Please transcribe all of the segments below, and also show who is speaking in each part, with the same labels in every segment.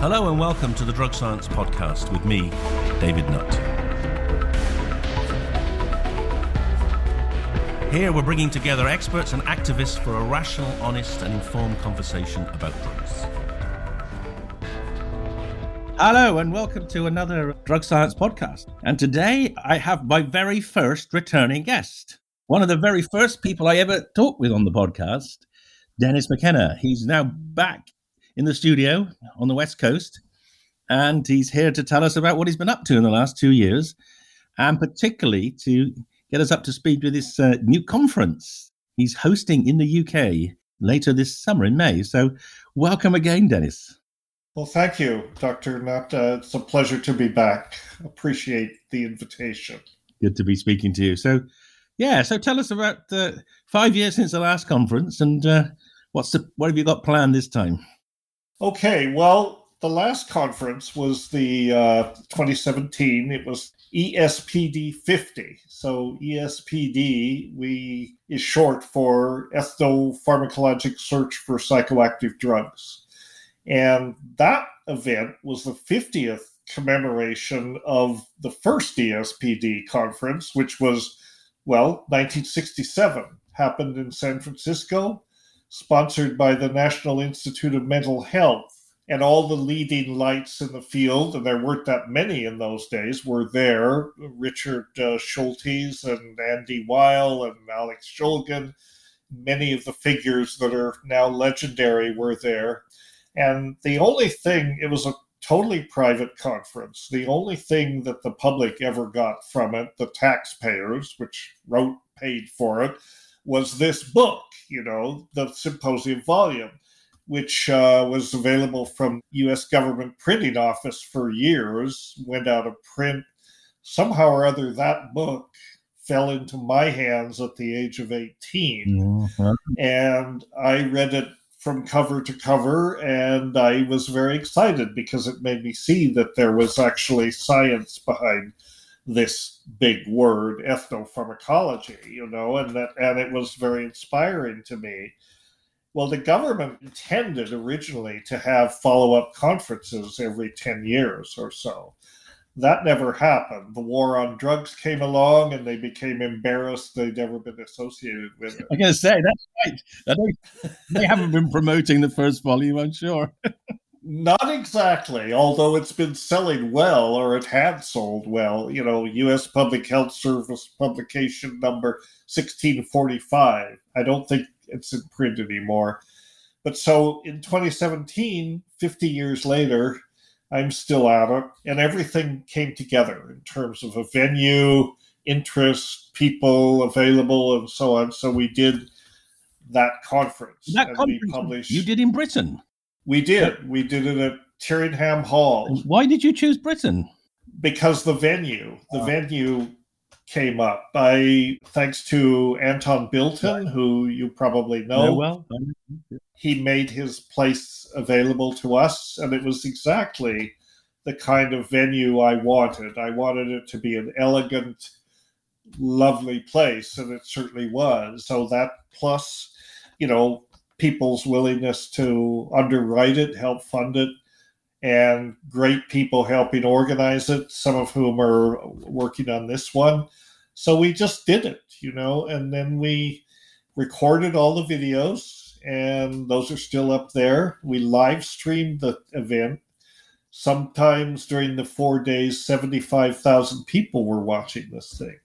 Speaker 1: Hello and welcome to the Drug Science Podcast with me, David Nutt. Here we're bringing together experts and activists for a rational, honest, and informed conversation about drugs. Hello and welcome to another Drug Science Podcast. And today I have my very first returning guest. One of the very first people I ever talked with on the podcast, Dennis McKenna. He's now back in the studio on the West Coast, and he's here to tell us about what he's been up to in the last two years, and particularly to get us up to speed with this uh, new conference he's hosting in the UK later this summer in May. So, welcome again, Dennis.
Speaker 2: Well, thank you, Dr. Nutt. Uh, it's a pleasure to be back. Appreciate the invitation.
Speaker 1: Good to be speaking to you. So, yeah, so tell us about uh, five years since the last conference and uh, what's the, what have you got planned this time?
Speaker 2: Okay, well, the last conference was the uh, 2017. It was ESPD 50. So ESPD we is short for Ethnopharmacologic Search for Psychoactive Drugs. And that event was the 50th commemoration of the first ESPD conference, which was, well, 1967, happened in San Francisco sponsored by the National Institute of Mental Health. And all the leading lights in the field, and there weren't that many in those days, were there. Richard uh, Schultes and Andy Weil and Alex Shulgin, many of the figures that are now legendary were there. And the only thing, it was a totally private conference. The only thing that the public ever got from it, the taxpayers, which wrote, paid for it, was this book, you know, the symposium volume, which uh, was available from U.S. government printing office for years, went out of print. Somehow or other, that book fell into my hands at the age of 18. Mm-hmm. And I read it from cover to cover, and I was very excited because it made me see that there was actually science behind this big word ethnopharmacology you know and that and it was very inspiring to me. Well the government intended originally to have follow-up conferences every 10 years or so. That never happened. The war on drugs came along and they became embarrassed they'd ever been associated with it
Speaker 1: i'm going to say that's right. They haven't been promoting the first volume i'm sure
Speaker 2: Not exactly, although it's been selling well, or it had sold well. You know, U.S. Public Health Service publication number 1645. I don't think it's in print anymore. But so in 2017, 50 years later, I'm still at it, and everything came together in terms of a venue, interest, people available, and so on. So we did that conference.
Speaker 1: That conference published, you did in Britain.
Speaker 2: We did. We did it at Tyringham Hall.
Speaker 1: Why did you choose Britain?
Speaker 2: Because the venue, the ah. venue came up. I thanks to Anton Bilton, who you probably know.
Speaker 1: Very well.
Speaker 2: He made his place available to us, and it was exactly the kind of venue I wanted. I wanted it to be an elegant, lovely place, and it certainly was. So that plus, you know, people's willingness to underwrite it, help fund it, and great people helping organize it, some of whom are working on this one. So we just did it, you know, and then we recorded all the videos, and those are still up there. We live streamed the event. Sometimes during the four days, 75,000 people were watching this thing.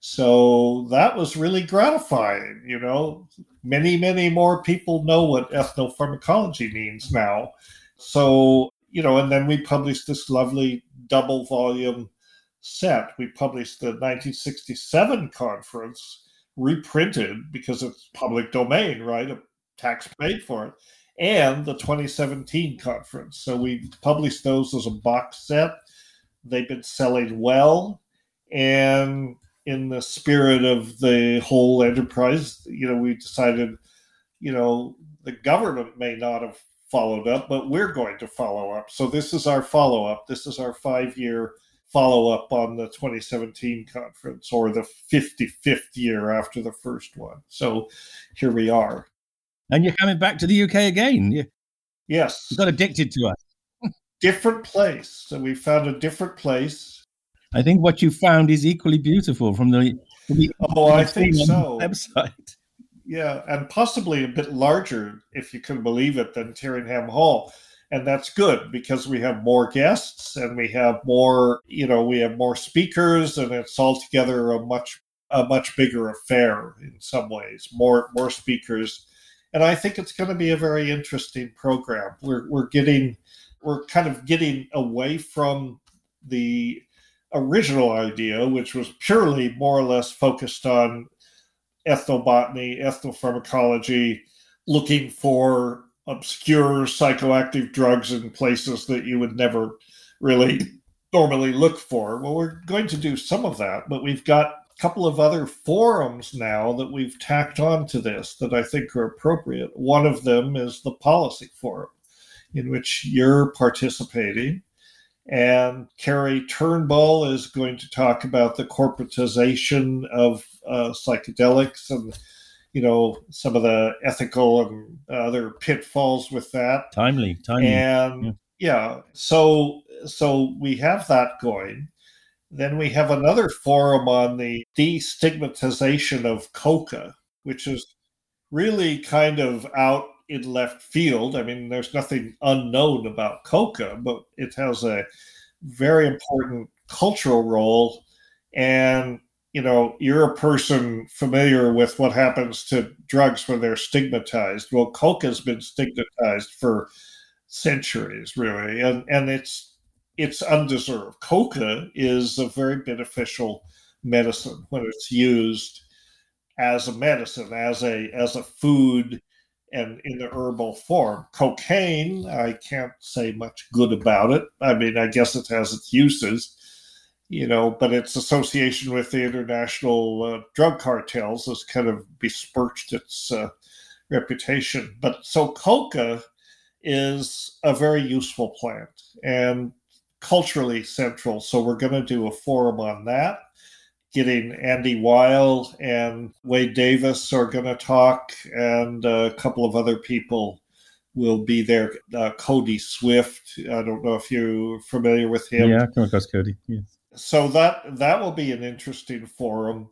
Speaker 2: So that was really gratifying. You know, many, many more people know what ethnopharmacology means now. So, you know, and then we published this lovely double volume set. We published the 1967 conference reprinted because it's public domain, right? A tax paid for it. and the 2017 conference. So we published those as a box set. They've been selling well. And in the spirit of the whole enterprise, you know, we decided, you know, the government may not have followed up, but we're going to follow up. So this is our follow up. This is our five year follow up on the 2017 conference or the 55th year after the first one. So here we are.
Speaker 1: And you're coming back to the UK again. You,
Speaker 2: yes.
Speaker 1: You got addicted to us.
Speaker 2: different place. So we found a different place.
Speaker 1: I think what you found is equally beautiful from the, from the
Speaker 2: oh, I think so.
Speaker 1: website.
Speaker 2: Yeah, and possibly a bit larger, if you can believe it, than Tyringham Hall and that's good because we have more guests and we have more you know we have more speakers and it's altogether a much a much bigger affair in some ways more more speakers and i think it's going to be a very interesting program we're we're getting we're kind of getting away from the original idea which was purely more or less focused on ethnobotany ethnopharmacology looking for obscure psychoactive drugs in places that you would never really normally look for. Well, we're going to do some of that, but we've got a couple of other forums now that we've tacked on to this that I think are appropriate. One of them is the Policy Forum, in which you're participating. And Carrie Turnbull is going to talk about the corporatization of uh, psychedelics and you know some of the ethical and other pitfalls with that.
Speaker 1: Timely timely.
Speaker 2: And yeah. yeah so so we have that going. Then we have another forum on the destigmatization of coca which is really kind of out in left field i mean there's nothing unknown about coca but it has a very important cultural role and you know, you're a person familiar with what happens to drugs when they're stigmatized. Well, coca's been stigmatized for centuries, really, and and it's it's undeserved. Coca is a very beneficial medicine when it's used as a medicine, as a as a food, and in the herbal form. Cocaine, I can't say much good about it. I mean, I guess it has its uses you know, but its association with the international uh, drug cartels has kind of besmirched its uh, reputation. But so coca is a very useful plant and culturally central. So we're going to do a forum on that. Getting Andy Weil and Wade Davis are going to talk, and a couple of other people will be there. Uh, Cody Swift. I don't know if you're familiar with him.
Speaker 1: Yeah, I come across Cody. Yes
Speaker 2: so that that will be an interesting forum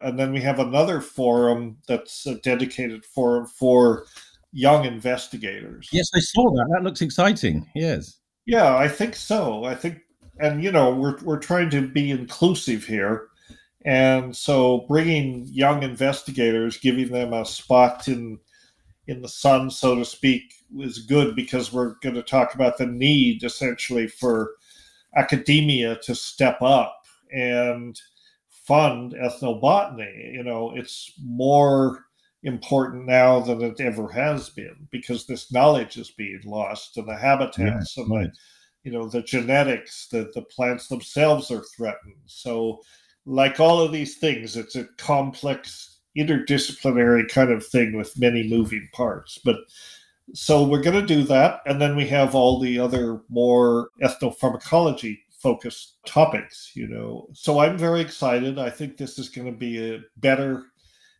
Speaker 2: and then we have another forum that's a dedicated forum for young investigators
Speaker 1: yes i saw that that looks exciting yes
Speaker 2: yeah i think so i think and you know we're, we're trying to be inclusive here and so bringing young investigators giving them a spot in in the sun so to speak is good because we're going to talk about the need essentially for academia to step up and fund ethnobotany. You know, it's more important now than it ever has been because this knowledge is being lost and the habitats yeah, and right. the you know the genetics that the plants themselves are threatened so like all of these things it's a complex interdisciplinary kind of thing with many moving parts but so we're going to do that. And then we have all the other more ethnopharmacology focused topics, you know. So I'm very excited. I think this is going to be a better.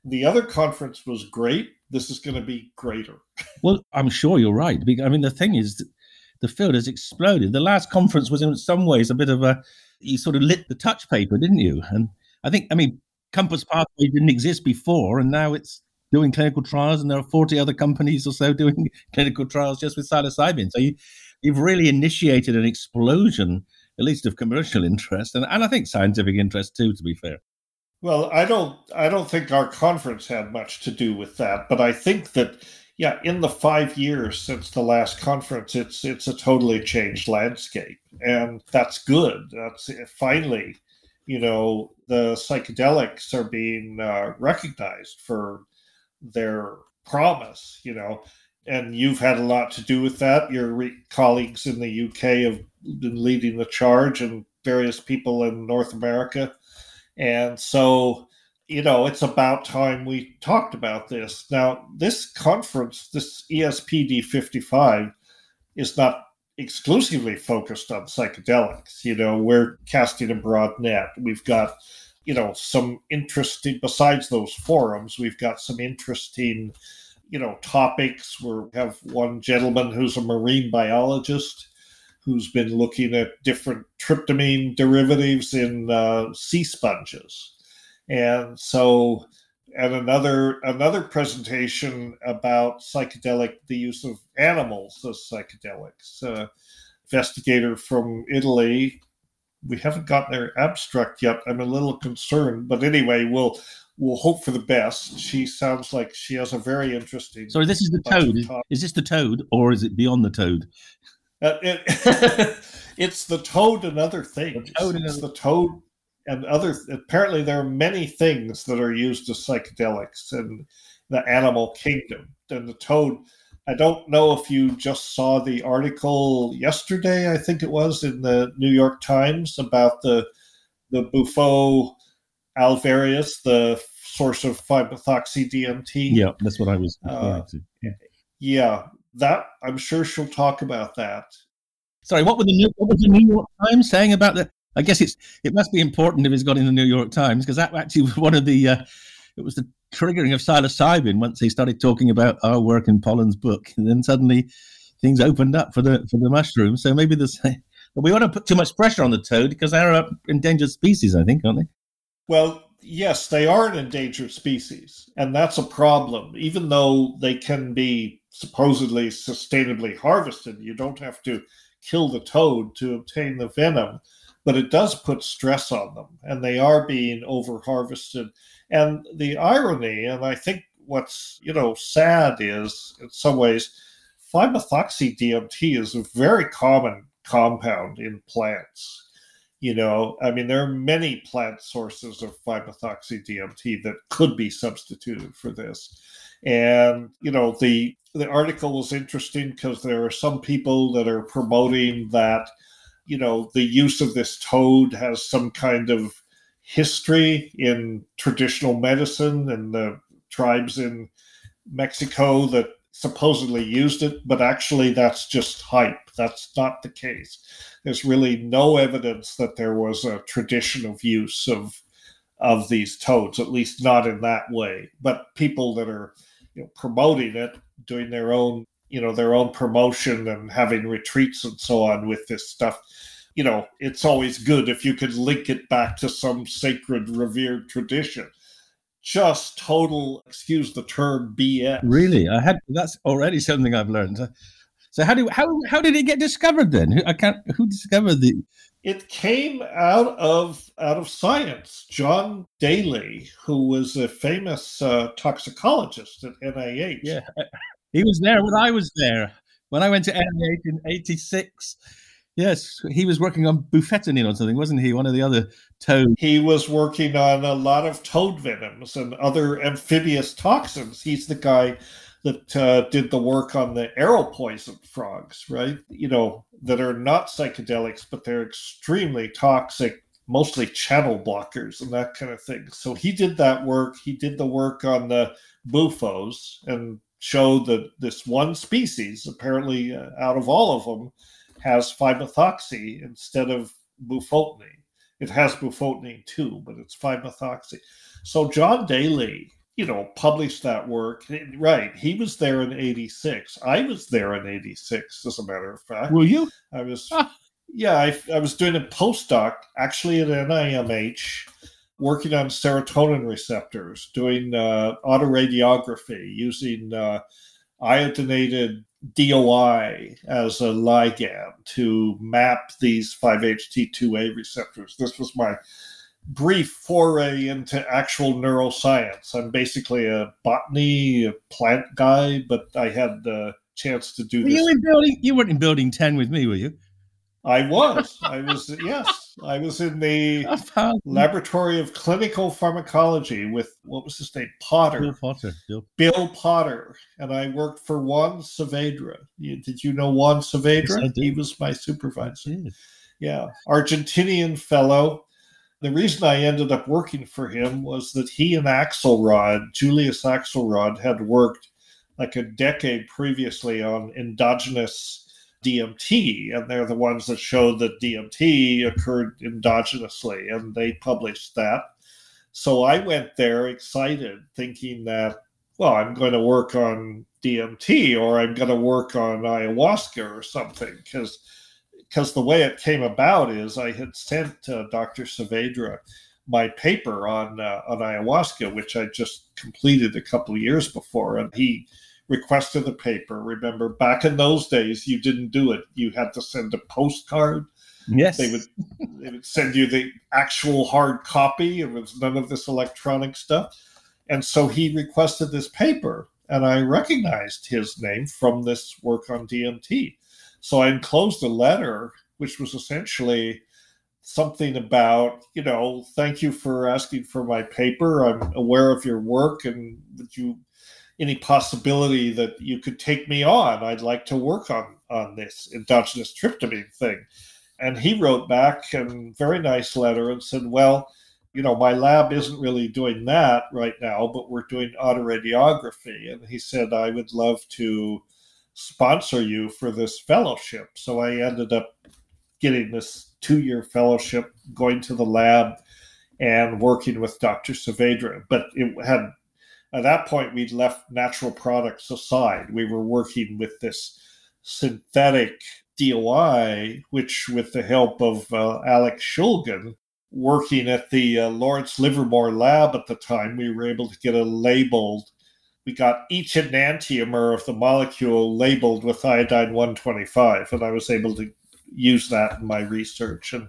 Speaker 2: The other conference was great. This is going to be greater.
Speaker 1: well, I'm sure you're right. I mean, the thing is, the field has exploded. The last conference was in some ways a bit of a, you sort of lit the touch paper, didn't you? And I think, I mean, Compass Pathway didn't exist before, and now it's doing clinical trials, and there are 40 other companies or so doing clinical trials just with psilocybin. So you, you've really initiated an explosion, at least of commercial interest, and, and I think scientific interest too, to be fair.
Speaker 2: Well, I don't I don't think our conference had much to do with that, but I think that yeah, in the five years since the last conference, it's it's a totally changed landscape, and that's good. That's finally, you know, the psychedelics are being uh, recognized for their promise, you know. and you've had a lot to do with that. Your re- colleagues in the UK have been leading the charge, and various people in North America. And so, you know, it's about time we talked about this. Now, this conference, this ESPD 55, is not exclusively focused on psychedelics. You know, we're casting a broad net. We've got, you know, some interesting, besides those forums, we've got some interesting, you know, topics. We have one gentleman who's a marine biologist who's been looking at different tryptamine derivatives in uh, sea sponges. And so, and another another presentation about psychedelic the use of animals as psychedelics. Uh, investigator from Italy. We haven't gotten their abstract yet. I'm a little concerned, but anyway, we'll we'll hope for the best. She sounds like she has a very interesting.
Speaker 1: Sorry, this is the toad. Is, is, this the toad, or is it beyond the toad?
Speaker 2: Uh, it, it's the toad and other things. The toad and it's the toad and other. Apparently, there are many things that are used as psychedelics in the animal kingdom. And the toad. I don't know if you just saw the article yesterday. I think it was in the New York Times about the the Bufo alvarius, the source of 5-methoxy DMT.
Speaker 1: Yeah, that's what I was uh,
Speaker 2: yeah. yeah, that I'm sure she'll talk about that.
Speaker 1: Sorry, what, were the what was the New York Times saying about that? I guess it's it must be important if it's got in the New York Times because that actually was one of the uh, it was the triggering of psilocybin once they started talking about our work in Pollan's book, and then suddenly things opened up for the for the mushroom. So maybe this, but we want to put too much pressure on the toad because they're an endangered species, I think, aren't they?
Speaker 2: Well, yes, they are an endangered species, and that's a problem. Even though they can be supposedly sustainably harvested, you don't have to kill the toad to obtain the venom, but it does put stress on them, and they are being over harvested. And the irony, and I think what's you know sad is in some ways 5-methoxy DMT is a very common compound in plants you know, I mean, there are many plant sources of 5-methoxy DMT that could be substituted for this. And, you know, the the article was interesting because there are some people that are promoting that, you know, the use of this toad has some kind of history in traditional medicine and the tribes in Mexico that supposedly used it, but actually that's just hype. That's not the case. There's really no evidence that there was a tradition of use of of these toads, at least not in that way. But people that are you know, promoting it, doing their own, you know, their own promotion and having retreats and so on with this stuff, you know, it's always good if you could link it back to some sacred, revered tradition just total, excuse the term, BS.
Speaker 1: Really, I had that's already something I've learned. So how do how how did it get discovered then? I can't. Who discovered the?
Speaker 2: It came out of out of science. John Daly, who was a famous uh, toxicologist at NIH.
Speaker 1: Yeah, he was there when I was there. When I went to NIH in '86, Yes, he was working on bufotenine or something, wasn't he? One of the other toad.
Speaker 2: He was working on a lot of toad venoms and other amphibious toxins. He's the guy that uh, did the work on the arrow poison frogs, right? You know, that are not psychedelics, but they're extremely toxic, mostly channel blockers and that kind of thing. So he did that work. He did the work on the bufos and showed that this one species, apparently uh, out of all of them, has 5-methoxy instead of bufotenine. It has bufotenine too, but it's 5-methoxy. So John Daly, you know, published that work. Right. He was there in 86. I was there in 86, as a matter of fact.
Speaker 1: Were you?
Speaker 2: I was, yeah, I, I was doing a postdoc actually at NIMH working on serotonin receptors, doing uh, autoradiography using uh, iodinated DOI as a ligand to map these 5-HT2A receptors. This was my brief foray into actual neuroscience. I'm basically a botany, a plant guy, but I had the chance to do
Speaker 1: were
Speaker 2: this.
Speaker 1: You, in building, you weren't in building 10 with me, were you?
Speaker 2: I was. I was, yes. I was in the laboratory of clinical pharmacology with what was his name? Potter.
Speaker 1: Bill Potter.
Speaker 2: Bill, Bill Potter. And I worked for Juan Saavedra. Did you know Juan Saavedra?
Speaker 1: Yes,
Speaker 2: he was my supervisor. Yeah. Argentinian fellow. The reason I ended up working for him was that he and Axelrod, Julius Axelrod, had worked like a decade previously on endogenous DMT, and they're the ones that showed that DMT occurred endogenously, and they published that. So I went there excited, thinking that, well, I'm going to work on DMT or I'm going to work on ayahuasca or something, because because the way it came about is I had sent uh, Dr. Saavedra my paper on uh, on ayahuasca, which I just completed a couple years before, and he requested the paper. Remember, back in those days, you didn't do it. You had to send a postcard.
Speaker 1: Yes,
Speaker 2: they would they would send you the actual hard copy. It was none of this electronic stuff. And so he requested this paper, and I recognized his name from this work on DMT. So I enclosed a letter, which was essentially something about, you know, thank you for asking for my paper. I'm aware of your work, and would you any possibility that you could take me on. I'd like to work on on this endogenous tryptamine thing. And he wrote back a very nice letter and said, Well, you know, my lab isn't really doing that right now, but we're doing autoradiography. And he said, I would love to sponsor you for this fellowship. So I ended up getting this two year fellowship, going to the lab and working with Dr. Saavedra. But it had at that point we'd left natural products aside. We were working with this synthetic DOI, which, with the help of uh, Alex Shulgin, working at the uh, Lawrence Livermore lab at the time, we were able to get a labeled. We got each enantiomer of the molecule labeled with iodine 125, and I was able to use that in my research. And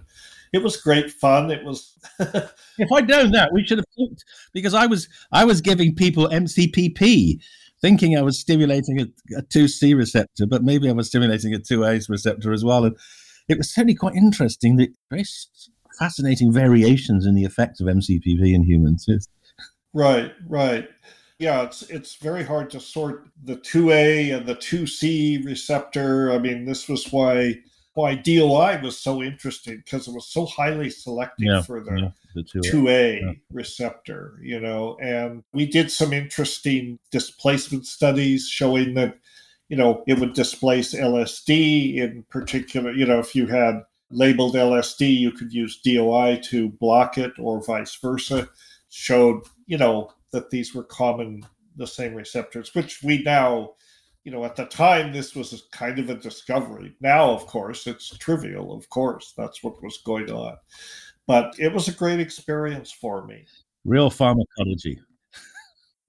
Speaker 2: it was great fun. It was.
Speaker 1: if I'd known that, we should have talked because I was I was giving people MCPP, thinking I was stimulating a, a two C receptor, but maybe I was stimulating a two A receptor as well. And it was certainly quite interesting. The very fascinating variations in the effect of MCPP in humans.
Speaker 2: Right, right. Yeah, it's it's very hard to sort the 2A and the 2C receptor. I mean, this was why why DOI was so interesting because it was so highly selective yeah, for the, yeah, the 2A, 2A yeah. receptor, you know. And we did some interesting displacement studies showing that, you know, it would displace LSD in particular. You know, if you had labeled LSD, you could use DOI to block it or vice versa. Showed, you know, that these were common, the same receptors, which we now you know, at the time, this was kind of a discovery. Now, of course, it's trivial. Of course, that's what was going on. But it was a great experience for me.
Speaker 1: Real pharmacology.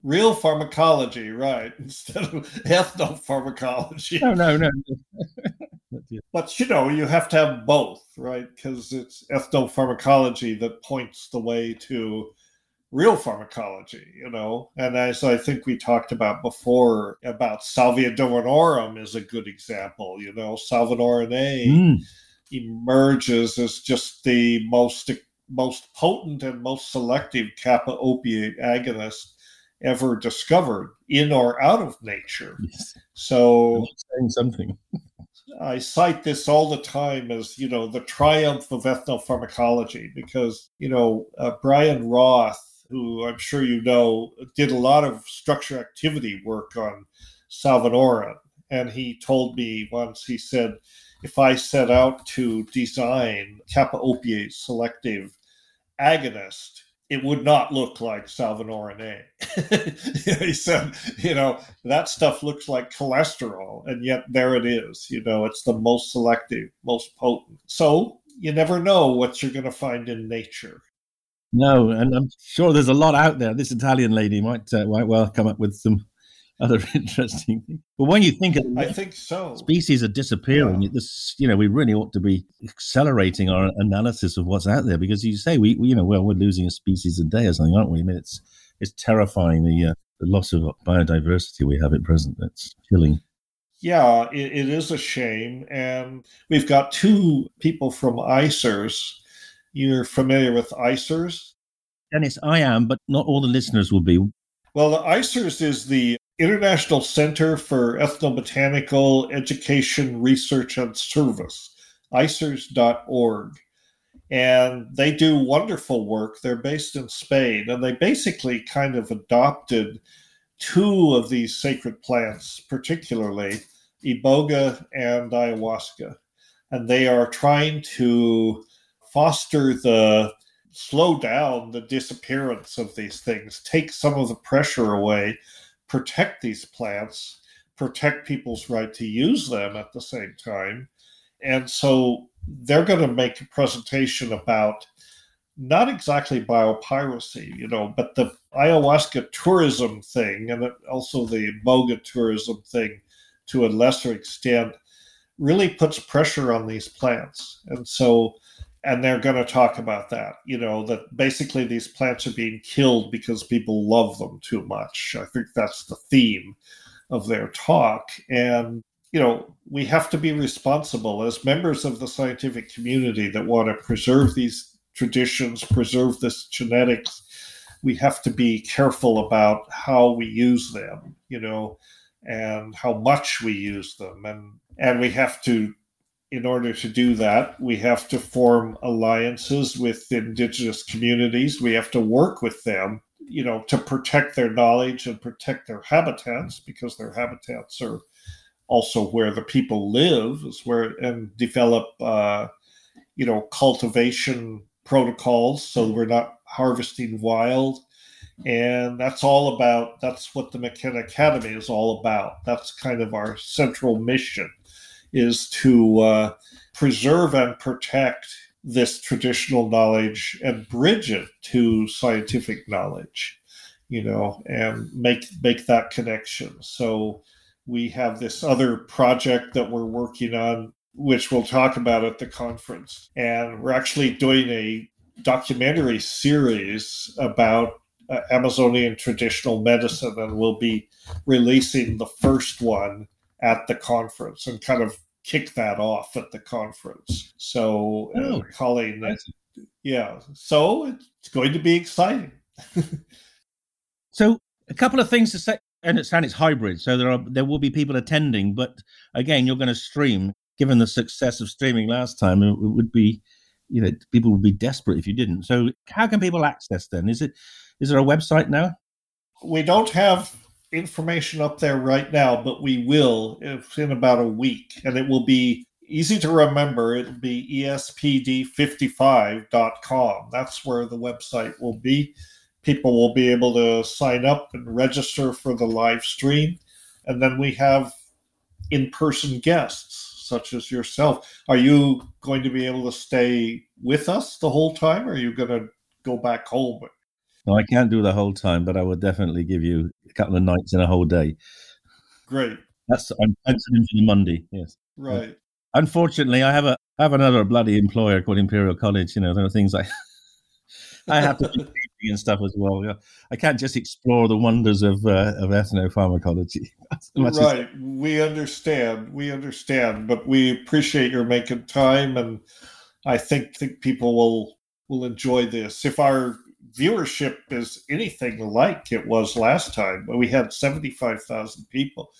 Speaker 2: Real pharmacology, right? Instead of ethnopharmacology.
Speaker 1: No, no, no.
Speaker 2: but you know, you have to have both, right? Because it's ethnopharmacology that points the way to real pharmacology, you know. And as I think we talked about before, about Salvia divinorum is a good example, you know. Salvinorin A mm. emerges as just the most most potent and most selective kappa opioid agonist ever discovered in or out of nature. Yes. So
Speaker 1: saying something.
Speaker 2: I cite this all the time as you know the triumph of ethnopharmacology because you know uh, Brian Roth who I'm sure you know did a lot of structure activity work on Salvinorin. And he told me once, he said, if I set out to design kappa opioid selective agonist, it would not look like Salvinorin A. he said, you know, that stuff looks like cholesterol, and yet there it is. You know, it's the most selective, most potent. So you never know what you're going to find in nature.
Speaker 1: No, and I'm sure there's a lot out there. This Italian lady might uh, might well come up with some other interesting things. But when you think of
Speaker 2: I think so.
Speaker 1: Species are disappearing. Yeah. This, you know, we really ought to be accelerating our analysis of what's out there because you say we, we you know, well, we're losing a species a day or something, aren't we? I mean, it's it's terrifying the uh, the loss of biodiversity we have at present. It's killing.
Speaker 2: Yeah, it, it is a shame, and we've got two people from ICEERS You're familiar with ICEERS?
Speaker 1: Dennis, I am, but not all the listeners will be.
Speaker 2: Well, the ICEERS is the International Center for Ethnobotanical Education, Research, and Service, ICEERS.org. And they do wonderful work. They're based in Spain, and they basically kind of adopted two of these sacred plants, particularly iboga and ayahuasca. And they are trying to foster the slow down the disappearance of these things, take some of the pressure away, protect these plants, protect people's right to use them at the same time. And so they're going to make a presentation about not exactly biopiracy, you know, but the ayahuasca tourism thing and also the iboga tourism thing to a lesser extent really puts pressure on these plants. And so and they're going to talk about that you know that basically these plants are being killed because people love them too much. I think that's the theme of their talk. And you know we have to be responsible as members of the scientific community that want to preserve these traditions preserve this genetics. We have to be careful about how we use them you know and how much we use them. And and we have to in order to do that, we have to form alliances with indigenous communities. We have to work with them, you know, to protect their knowledge and protect their habitats because their habitats are also where the people live, is where and develop, uh, you know, cultivation protocols so we're not harvesting wild. And that's all about, that's what the McKenna Academy is all about. That's kind of our central mission is to uh, preserve and protect this traditional knowledge and bridge it to scientific knowledge you know and make make that connection. So we have this other project that we're working on which we'll talk about at the conference. And we're actually doing a documentary series about uh, amazonian traditional medicine and we'll be releasing the first one at the conference and kind of kick that off at the conference. So, uh, oh, calling it, yeah. So it's going to be exciting.
Speaker 1: so, a couple of things to say. I understand it's hybrid, so there are there will be people attending, but again, you're going to stream. Given the success of streaming last time, it would be, you know, people would be desperate if you didn't. So, how can people access then? Is it is there a website now?
Speaker 2: We don't have information up there right now, but we will in about a week, and it will be easy to remember. It'll be espd55.com. That's where the website will be. People will be able to sign up and register for the live stream. And then we have in person guests such as yourself. Are you going to be able to stay with us the whole time, or are you going to go back home
Speaker 1: no, I can't do the whole time, but I will definitely give you a couple of nights and a whole day.
Speaker 2: Great.
Speaker 1: That's I'm penciling for the Monday. Yes.
Speaker 2: Right.
Speaker 1: unfortunately, I have a I have another bloody employer called Imperial College. You know, there are things I I have to do and stuff as well. I can't just explore the wonders of uh, of ethnopharmacology.
Speaker 2: right. As... we understand. We understand, but we appreciate your making time, and I think think people will will enjoy this. If our viewership is anything like it was last time. But we had 75,000 people.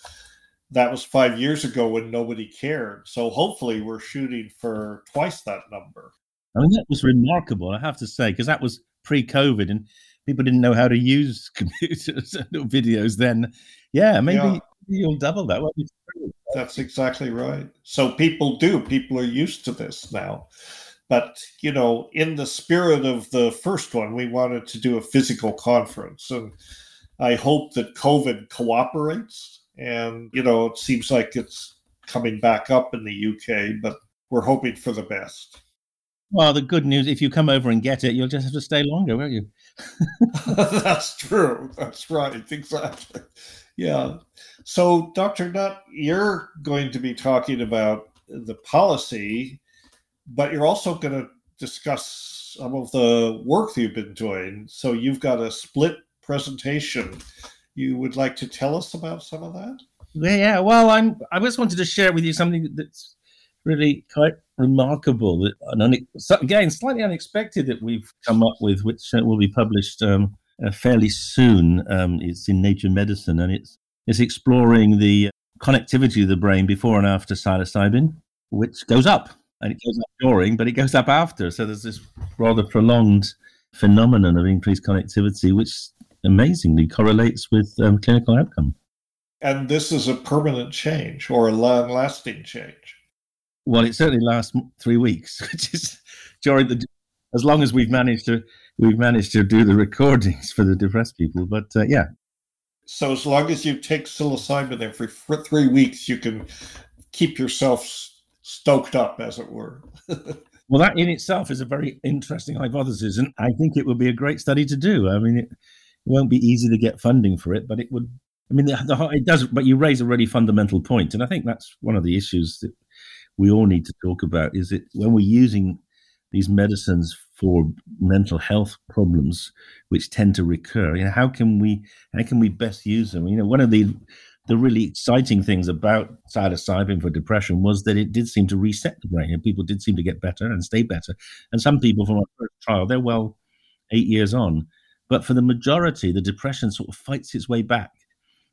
Speaker 2: That was five years ago when nobody cared. So hopefully we're shooting for twice that number.
Speaker 1: I mean, that was remarkable, I have to say, because that was pre COVID and people didn't know how to use computers and videos then. Yeah, maybe yeah. you'll double that.
Speaker 2: That's exactly right. So people do, people are used to this now. But, you know, in the spirit of the first one, we wanted to do a physical conference. And I hope that COVID cooperates. And, you know, it seems like it's coming back up in the UK, but we're hoping for the best.
Speaker 1: Well, the good news if you come over and get it, you'll just have to stay longer, won't you?
Speaker 2: That's true. That's right. Exactly. Yeah. So, Dr. Nutt, you're going to be talking about the policy but you're also going to discuss some of the work that you've been doing. So you've got a split presentation. You would like to tell us about some of that?
Speaker 1: Yeah, yeah. well, I'm. I just wanted to share with you something that's really quite remarkable. And again, slightly unexpected that we've come up with, which uh, will be published um, uh, fairly soon. Um, it's in Nature Medicine, and it's it's exploring the connectivity of the brain before and after psilocybin, which goes up, and it goes up during, but it goes up after. So there's this rather prolonged phenomenon of increased connectivity, which amazingly correlates with um, clinical outcome.
Speaker 2: And this is a permanent change or a long-lasting change.
Speaker 1: Well, it certainly lasts three weeks, which is during the as long as we've managed to we've managed to do the recordings for the depressed people. But uh, yeah.
Speaker 2: So as long as you take psilocybin every three weeks, you can keep yourself stoked up, as it were.
Speaker 1: well, that in itself is a very interesting hypothesis, and I think it would be a great study to do. I mean, it, won't be easy to get funding for it, but it would. I mean, the, the, it does. But you raise a really fundamental point, and I think that's one of the issues that we all need to talk about. Is it when we're using these medicines for mental health problems which tend to recur you know how can we how can we best use them you know one of the the really exciting things about psilocybin for depression was that it did seem to reset the brain and people did seem to get better and stay better and some people from our first trial they're well eight years on but for the majority the depression sort of fights its way back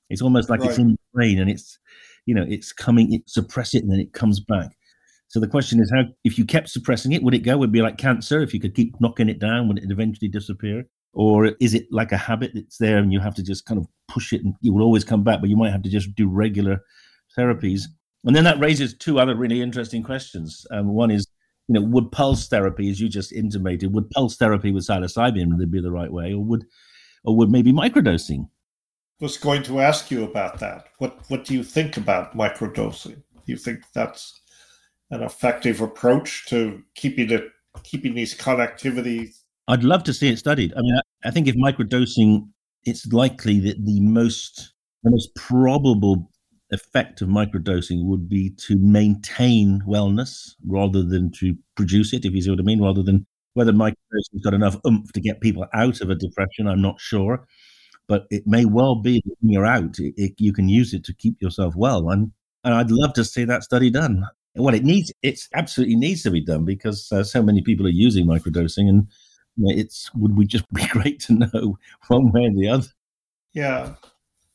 Speaker 1: it's almost like right. it's in the brain and it's you know it's coming it suppress it and then it comes back so the question is, how if you kept suppressing it, would it go? Would it be like cancer? If you could keep knocking it down, would it eventually disappear? Or is it like a habit that's there and you have to just kind of push it and you will always come back, but you might have to just do regular therapies? And then that raises two other really interesting questions. Um, one is, you know, would pulse therapy, as you just intimated, would pulse therapy with psilocybin be the right way, or would, or would maybe microdosing?
Speaker 2: Was going to ask you about that. What What do you think about microdosing? Do you think that's an effective approach to keeping it keeping these connectivities?
Speaker 1: I'd love to see it studied. I mean, I, I think if microdosing, it's likely that the most the most probable effect of microdosing would be to maintain wellness rather than to produce it, if you see what I mean, rather than whether microdosing's got enough oomph to get people out of a depression, I'm not sure. But it may well be that when you're out, it, it, you can use it to keep yourself well. And, and I'd love to see that study done well, it needs it absolutely needs to be done because uh, so many people are using microdosing, and it's would we just be great to know one way or the other.
Speaker 2: Yeah,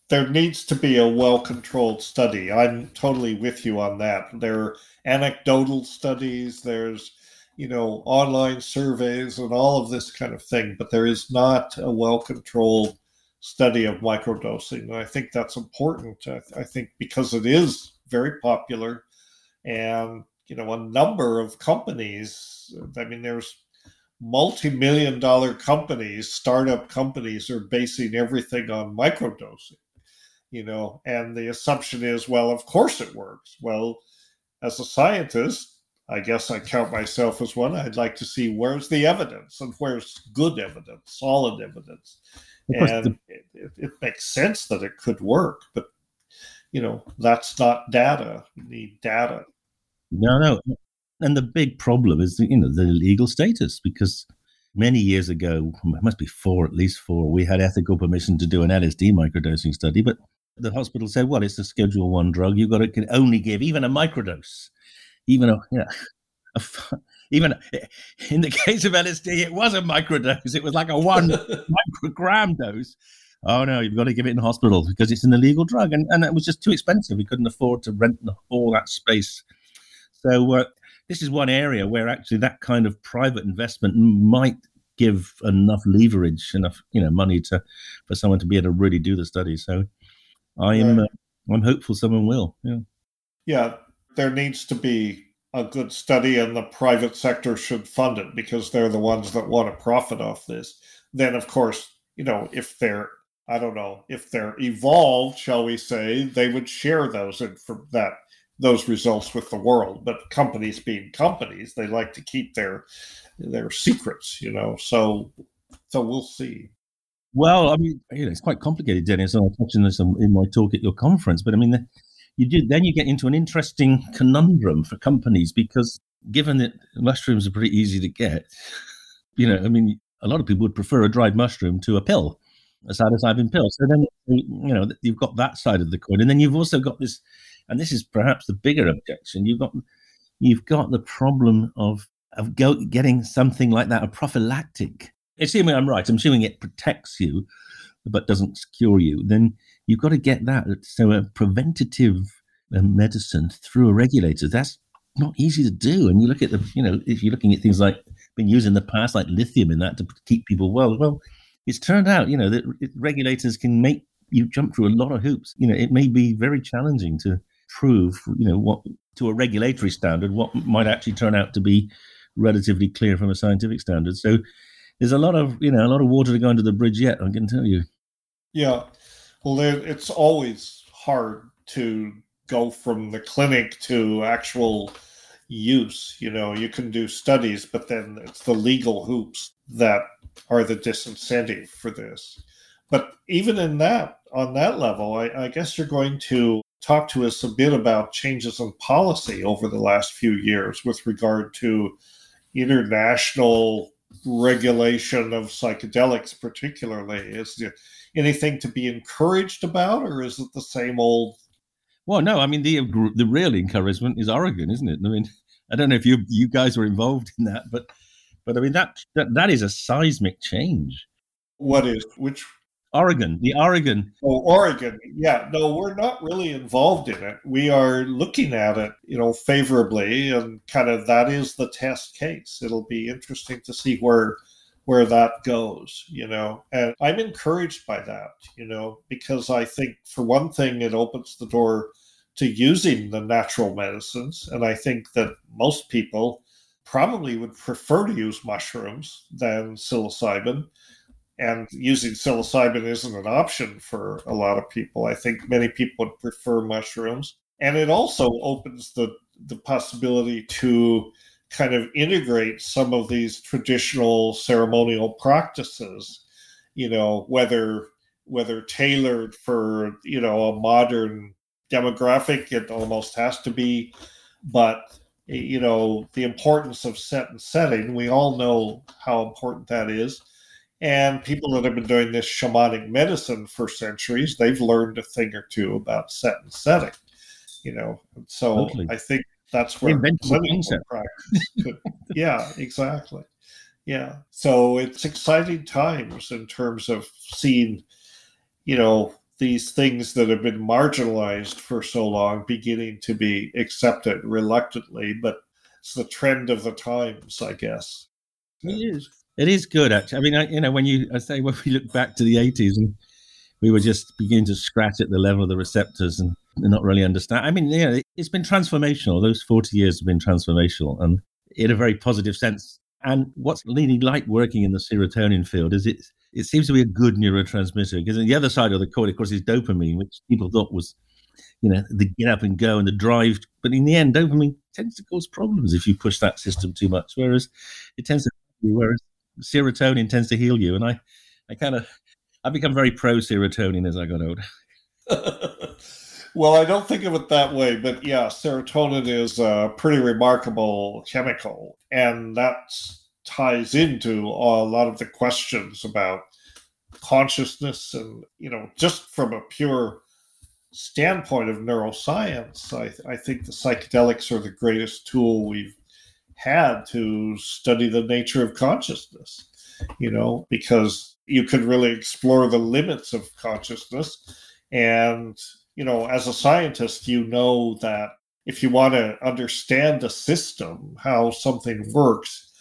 Speaker 2: there needs to be a well controlled study. I'm totally with you on that. There are anecdotal studies. There's you know online surveys and all of this kind of thing, but there is not a well controlled study of microdosing. And I think that's important. I, I think because it is very popular and you know a number of companies i mean there's multi-million dollar companies startup companies are basing everything on microdosing you know and the assumption is well of course it works. Well as a scientist i guess i count myself as one. I'd like to see where's the evidence and where's good evidence solid evidence. And the- it, it, it makes sense that it could work but you know that's not data. You need data.
Speaker 1: No, no. And the big problem is, you know, the legal status because many years ago, it must be four, at least four, we had ethical permission to do an LSD microdosing study, but the hospital said, well, it's a Schedule One drug. You've got to can only give even a microdose, even a, you know, a, even in the case of LSD, it was a microdose. It was like a one microgram dose. Oh no, you've got to give it in hospital because it's an illegal drug, and and it was just too expensive. We couldn't afford to rent all that space so uh, this is one area where actually that kind of private investment might give enough leverage, enough you know money to for someone to be able to really do the study. So I am right. uh, I'm hopeful someone will. Yeah.
Speaker 2: Yeah, there needs to be a good study, and the private sector should fund it because they're the ones that want to profit off this. Then, of course, you know, if they're I don't know if they're evolved, shall we say, they would share those and from that those results with the world. But companies being companies, they like to keep their their secrets, you know. So so we'll see.
Speaker 1: Well, I mean, you know, it's quite complicated, Dennis. And I touched on this in my talk at your conference, but I mean, the, you do then you get into an interesting conundrum for companies because given that mushrooms are pretty easy to get, you know, I mean, a lot of people would prefer a dried mushroom to a pill, a psilocybin pill. So then, you know, you've got that side of the coin, and then you've also got this and this is perhaps the bigger objection. You've got, you you've got the problem of of go, getting something like that, a prophylactic. Assuming I'm right, I'm assuming it protects you, but doesn't cure you. Then you've got to get that. So a preventative uh, medicine through a regulator. That's not easy to do. And you look at the, you know, if you're looking at things like been used in the past, like lithium in that to keep people well. Well, it's turned out, you know, that regulators can make you jump through a lot of hoops. You know, it may be very challenging to prove, you know, what to a regulatory standard, what might actually turn out to be relatively clear from a scientific standard. So there's a lot of, you know, a lot of water to go under the bridge yet. I can tell you.
Speaker 2: Yeah, well, it's always hard to go from the clinic to actual use. You know, you can do studies, but then it's the legal hoops that are the disincentive for this. But even in that, on that level, I, I guess you're going to talk to us a bit about changes in policy over the last few years with regard to international regulation of psychedelics, particularly. Is there anything to be encouraged about, or is it the same old?
Speaker 1: Well, no. I mean, the the real encouragement is Oregon, isn't it? I mean, I don't know if you you guys were involved in that, but but I mean that that, that is a seismic change.
Speaker 2: What is which?
Speaker 1: Oregon, the Oregon.
Speaker 2: Oh, Oregon. Yeah, no, we're not really involved in it. We are looking at it, you know, favorably, and kind of that is the test case. It'll be interesting to see where where that goes, you know. And I'm encouraged by that, you know, because I think for one thing, it opens the door to using the natural medicines. And I think that most people probably would prefer to use mushrooms than psilocybin. And using psilocybin isn't an option for a lot of people. I think many people would prefer mushrooms. And it also opens the, the possibility to kind of integrate some of these traditional ceremonial practices, you know, whether whether tailored for, you know, a modern demographic. It almost has to be, but you know the importance of set and setting. We all know how important that is. And people that have been doing this shamanic medicine for centuries, they've learned a thing or two about set and setting. You know, so totally. I think that's where clinical practice could, yeah, exactly. Yeah. So it's exciting times in terms of seeing, you know, these things that have been marginalized for so long beginning to be accepted reluctantly, but it's the trend of the times, I guess.
Speaker 1: It is. It is good, actually. I mean, I, you know, when you I say when we look back to the '80s and we were just beginning to scratch at the level of the receptors and not really understand. I mean, yeah, it's been transformational. Those 40 years have been transformational, and in a very positive sense. And what's really like working in the serotonin field is it it seems to be a good neurotransmitter because on the other side of the coin, of course, is dopamine, which people thought was, you know, the get up and go and the drive. But in the end, dopamine tends to cause problems if you push that system too much. Whereas it tends to, be whereas serotonin tends to heal you. And I, I kind of, I become very pro serotonin as I got older.
Speaker 2: well, I don't think of it that way, but yeah, serotonin is a pretty remarkable chemical, and that ties into a lot of the questions about consciousness and you know just from a pure standpoint of neuroscience I, I think the psychedelics are the greatest tool we've had to study the nature of consciousness you know because you could really explore the limits of consciousness. And you know as a scientist you know that if you want to understand a system how something works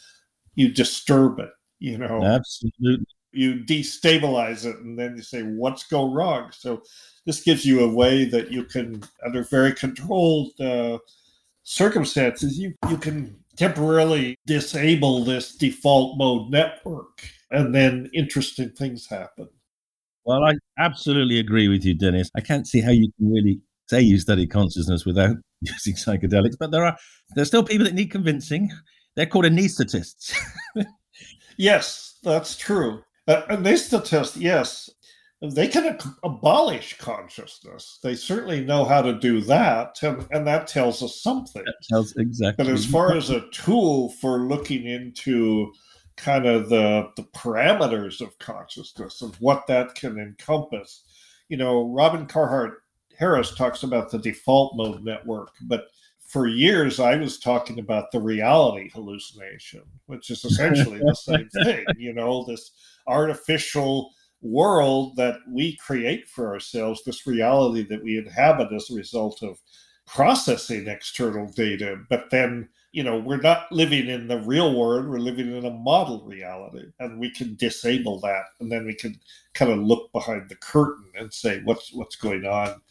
Speaker 2: you disturb it you know.
Speaker 1: Absolutely.
Speaker 2: You destabilize it and then you say what's go wrong? So this gives you a way that you can under very controlled uh, circumstances you, you can temporarily disable this default mode network and then interesting things happen
Speaker 1: well i absolutely agree with you dennis i can't see how you can really say you study consciousness without using psychedelics but there are there's still people that need convincing they're called anesthetists.
Speaker 2: yes, that's true. Uh, anesthetists, yes, they can abolish consciousness. They certainly know how to do that, and, and that tells us something.
Speaker 1: That tells exactly.
Speaker 2: But as far as a tool for looking into kind of the the parameters of consciousness and what that can encompass, you know, Robin Carhart Harris talks about the default mode network, but for years I was talking about the reality hallucination, which is essentially the same thing. You know, this artificial world that we create for ourselves, this reality that we inhabit as a result of processing external data, but then you know we're not living in the real world we're living in a model reality. And we can disable that and then we can kind of look behind the curtain and say what's what's going on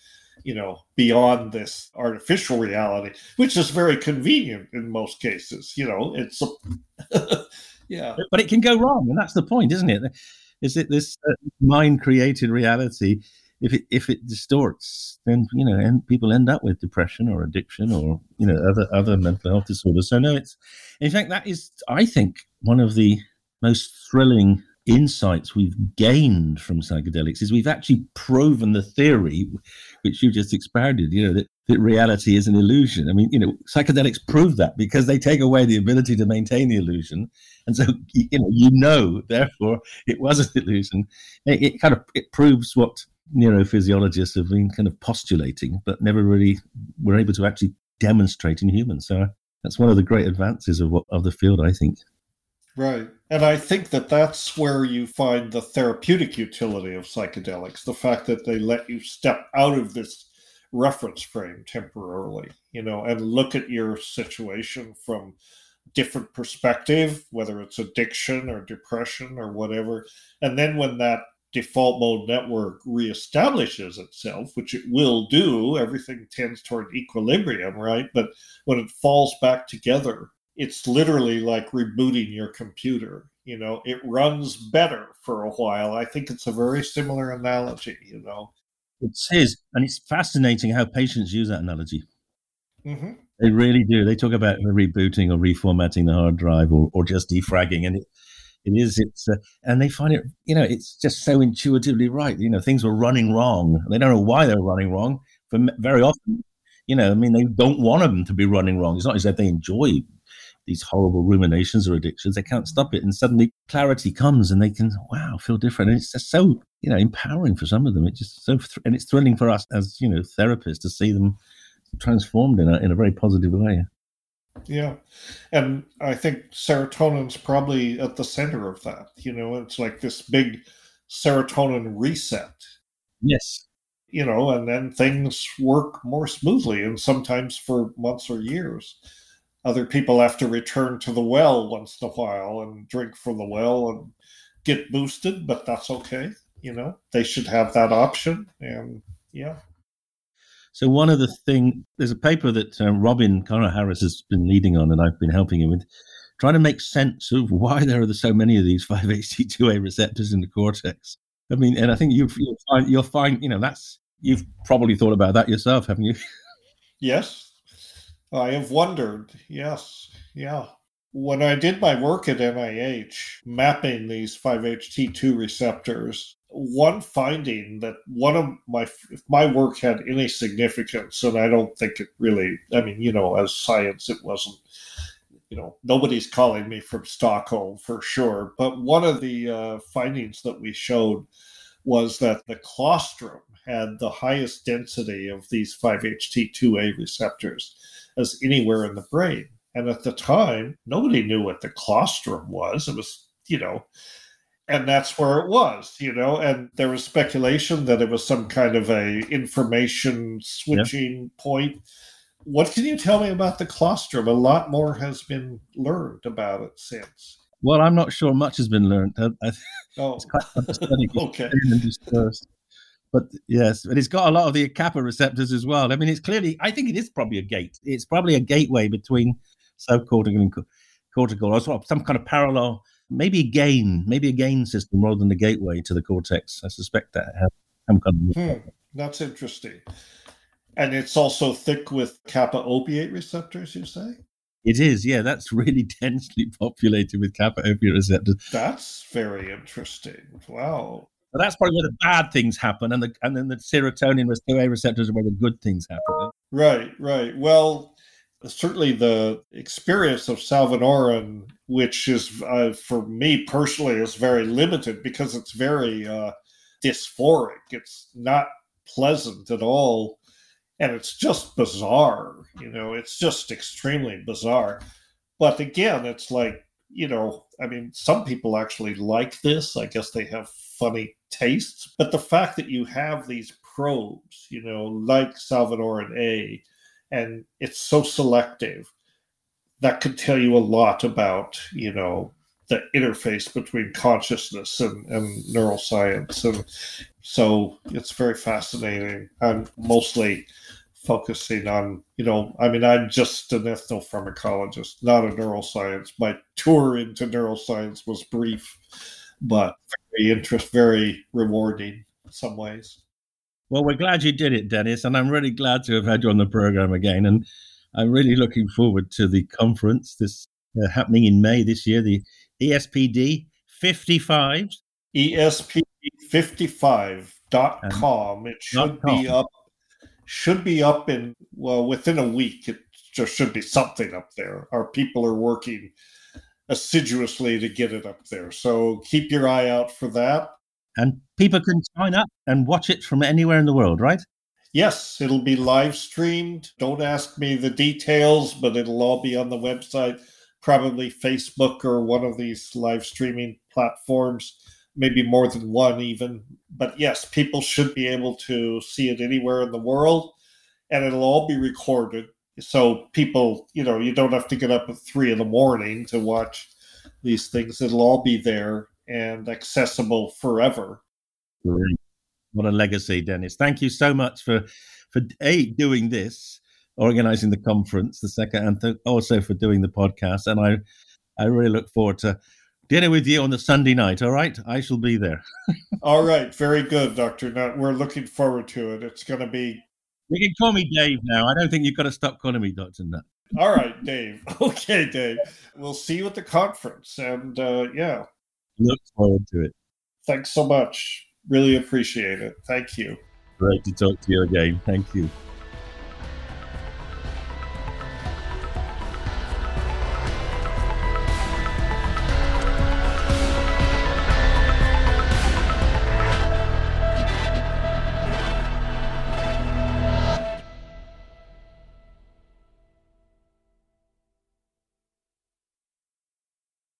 Speaker 2: you know beyond this artificial reality? Which is very convenient in most cases you know it's a, yeah.
Speaker 1: But it can go wrong and that's the point isn't it is it this uh, mind created reality if it if it distorts, then you know, and people end up with depression or addiction or you know other other mental health disorders. So no, it's in fact that is I think one of the most thrilling insights we've gained from psychedelics is we've actually proven the theory which you just expounded you know that, that reality is an illusion i mean you know psychedelics prove that because they take away the ability to maintain the illusion and so you know you know therefore it was an illusion it, it kind of it proves what neurophysiologists have been kind of postulating, but never really were able to actually demonstrate in humans. So uh, that's one of the great advances of what, of the field, I think.
Speaker 2: Right. And I think that that's where you find the therapeutic utility of psychedelics, the fact that they let you step out of this reference frame temporarily, you know, and look at your situation from different perspective, whether it's addiction or depression or whatever. And then when that default mode network reestablishes itself, which it will do, everything tends toward equilibrium, right? But when it falls back together, it's literally like rebooting your computer. You know, it runs better for a while. I think it's a very similar analogy, you know.
Speaker 1: It is. And it's fascinating how patients use that analogy. Mm-hmm. They really do. They talk about rebooting or reformatting the hard drive or, or just defragging. And it, it is it's uh, and they find it you know it's just so intuitively right you know things were running wrong they don't know why they're running wrong for very often you know i mean they don't want them to be running wrong it's not as if they enjoy these horrible ruminations or addictions they can't stop it and suddenly clarity comes and they can wow feel different and it's just so you know empowering for some of them it's just so and it's thrilling for us as you know therapists to see them transformed in a, in a very positive way
Speaker 2: yeah. And I think serotonin's probably at the center of that. You know, it's like this big serotonin reset.
Speaker 1: Yes.
Speaker 2: You know, and then things work more smoothly and sometimes for months or years. Other people have to return to the well once in a while and drink from the well and get boosted, but that's okay. You know, they should have that option. And yeah.
Speaker 1: So one of the thing, there's a paper that uh, Robin Carhart Harris has been leading on, and I've been helping him with, trying to make sense of why there are so many of these 5-HT2A receptors in the cortex. I mean, and I think you, will find you'll find you know that's you've probably thought about that yourself, haven't you?
Speaker 2: Yes, I have wondered. Yes, yeah when I did my work at NIH mapping these 5-HT2 receptors, one finding that one of my if my work had any significance, and I don't think it really. I mean, you know, as science, it wasn't. You know, nobody's calling me from Stockholm for sure. But one of the uh, findings that we showed was that the claustrum had the highest density of these 5-HT2A receptors as anywhere in the brain. And at the time, nobody knew what the claustrum was. It was, you know, and that's where it was, you know, and there was speculation that it was some kind of a information switching yeah. point. What can you tell me about the claustrum? A lot more has been learned about it since.
Speaker 1: Well, I'm not sure much has been learned. I, I,
Speaker 2: oh, okay.
Speaker 1: But yes, but it's got a lot of the kappa receptors as well. I mean, it's clearly, I think it is probably a gate. It's probably a gateway between subcortical and cortical, or some kind of parallel, maybe a gain, maybe a gain system rather than a gateway to the cortex. I suspect that has some kind
Speaker 2: of. Hmm, that's interesting. And it's also thick with kappa opiate receptors, you say?
Speaker 1: It is, yeah. That's really densely populated with kappa opiate receptors.
Speaker 2: That's very interesting. Wow.
Speaker 1: But that's probably where the bad things happen, and the and then the serotonin A receptors are where the good things happen.
Speaker 2: Right, right. Well, certainly the experience of Salvinorin, which is uh, for me personally is very limited because it's very uh, dysphoric. It's not pleasant at all. And it's just bizarre, you know, it's just extremely bizarre. But again, it's like, you know, I mean, some people actually like this. I guess they have funny tastes. But the fact that you have these probes, you know, like Salvinorin A, and it's so selective, that could tell you a lot about, you know, the interface between consciousness and, and neuroscience. And so it's very fascinating. I'm mostly focusing on, you know, I mean, I'm just an ethnopharmacologist, not a neuroscience. My tour into neuroscience was brief, but interest, very rewarding in some ways.
Speaker 1: Well, we're glad you did it, Dennis, and I'm really glad to have had you on the program again. And I'm really looking forward to the conference this uh, happening in May this year, the ESPD 55.
Speaker 2: ESPD55.com. It should be up should be up in well within a week it just should be something up there our people are working assiduously to get it up there so keep your eye out for that
Speaker 1: and people can sign up and watch it from anywhere in the world right
Speaker 2: yes it'll be live streamed don't ask me the details but it'll all be on the website probably facebook or one of these live streaming platforms maybe more than one even. But yes, people should be able to see it anywhere in the world, and it'll all be recorded. So people, you know, you don't have to get up at three in the morning to watch these things. It'll all be there and accessible forever.
Speaker 1: Great. What a legacy, Dennis. Thank you so much for for a doing this, organizing the conference, the second, and th- also for doing the podcast. And I I really look forward to dinner with you on the Sunday night. All right, I shall be there.
Speaker 2: all right, very good, Doctor Nutt. We're looking forward to it. It's going to be.
Speaker 1: You can call me Dave now. I don't think you've got to stop calling me Doctor Nutt.
Speaker 2: All right, Dave. Okay, Dave. We'll see you at the conference, and uh, yeah,
Speaker 1: look forward to it.
Speaker 2: Thanks so much. Really appreciate it. Thank you.
Speaker 1: Great to talk to you again. Thank you.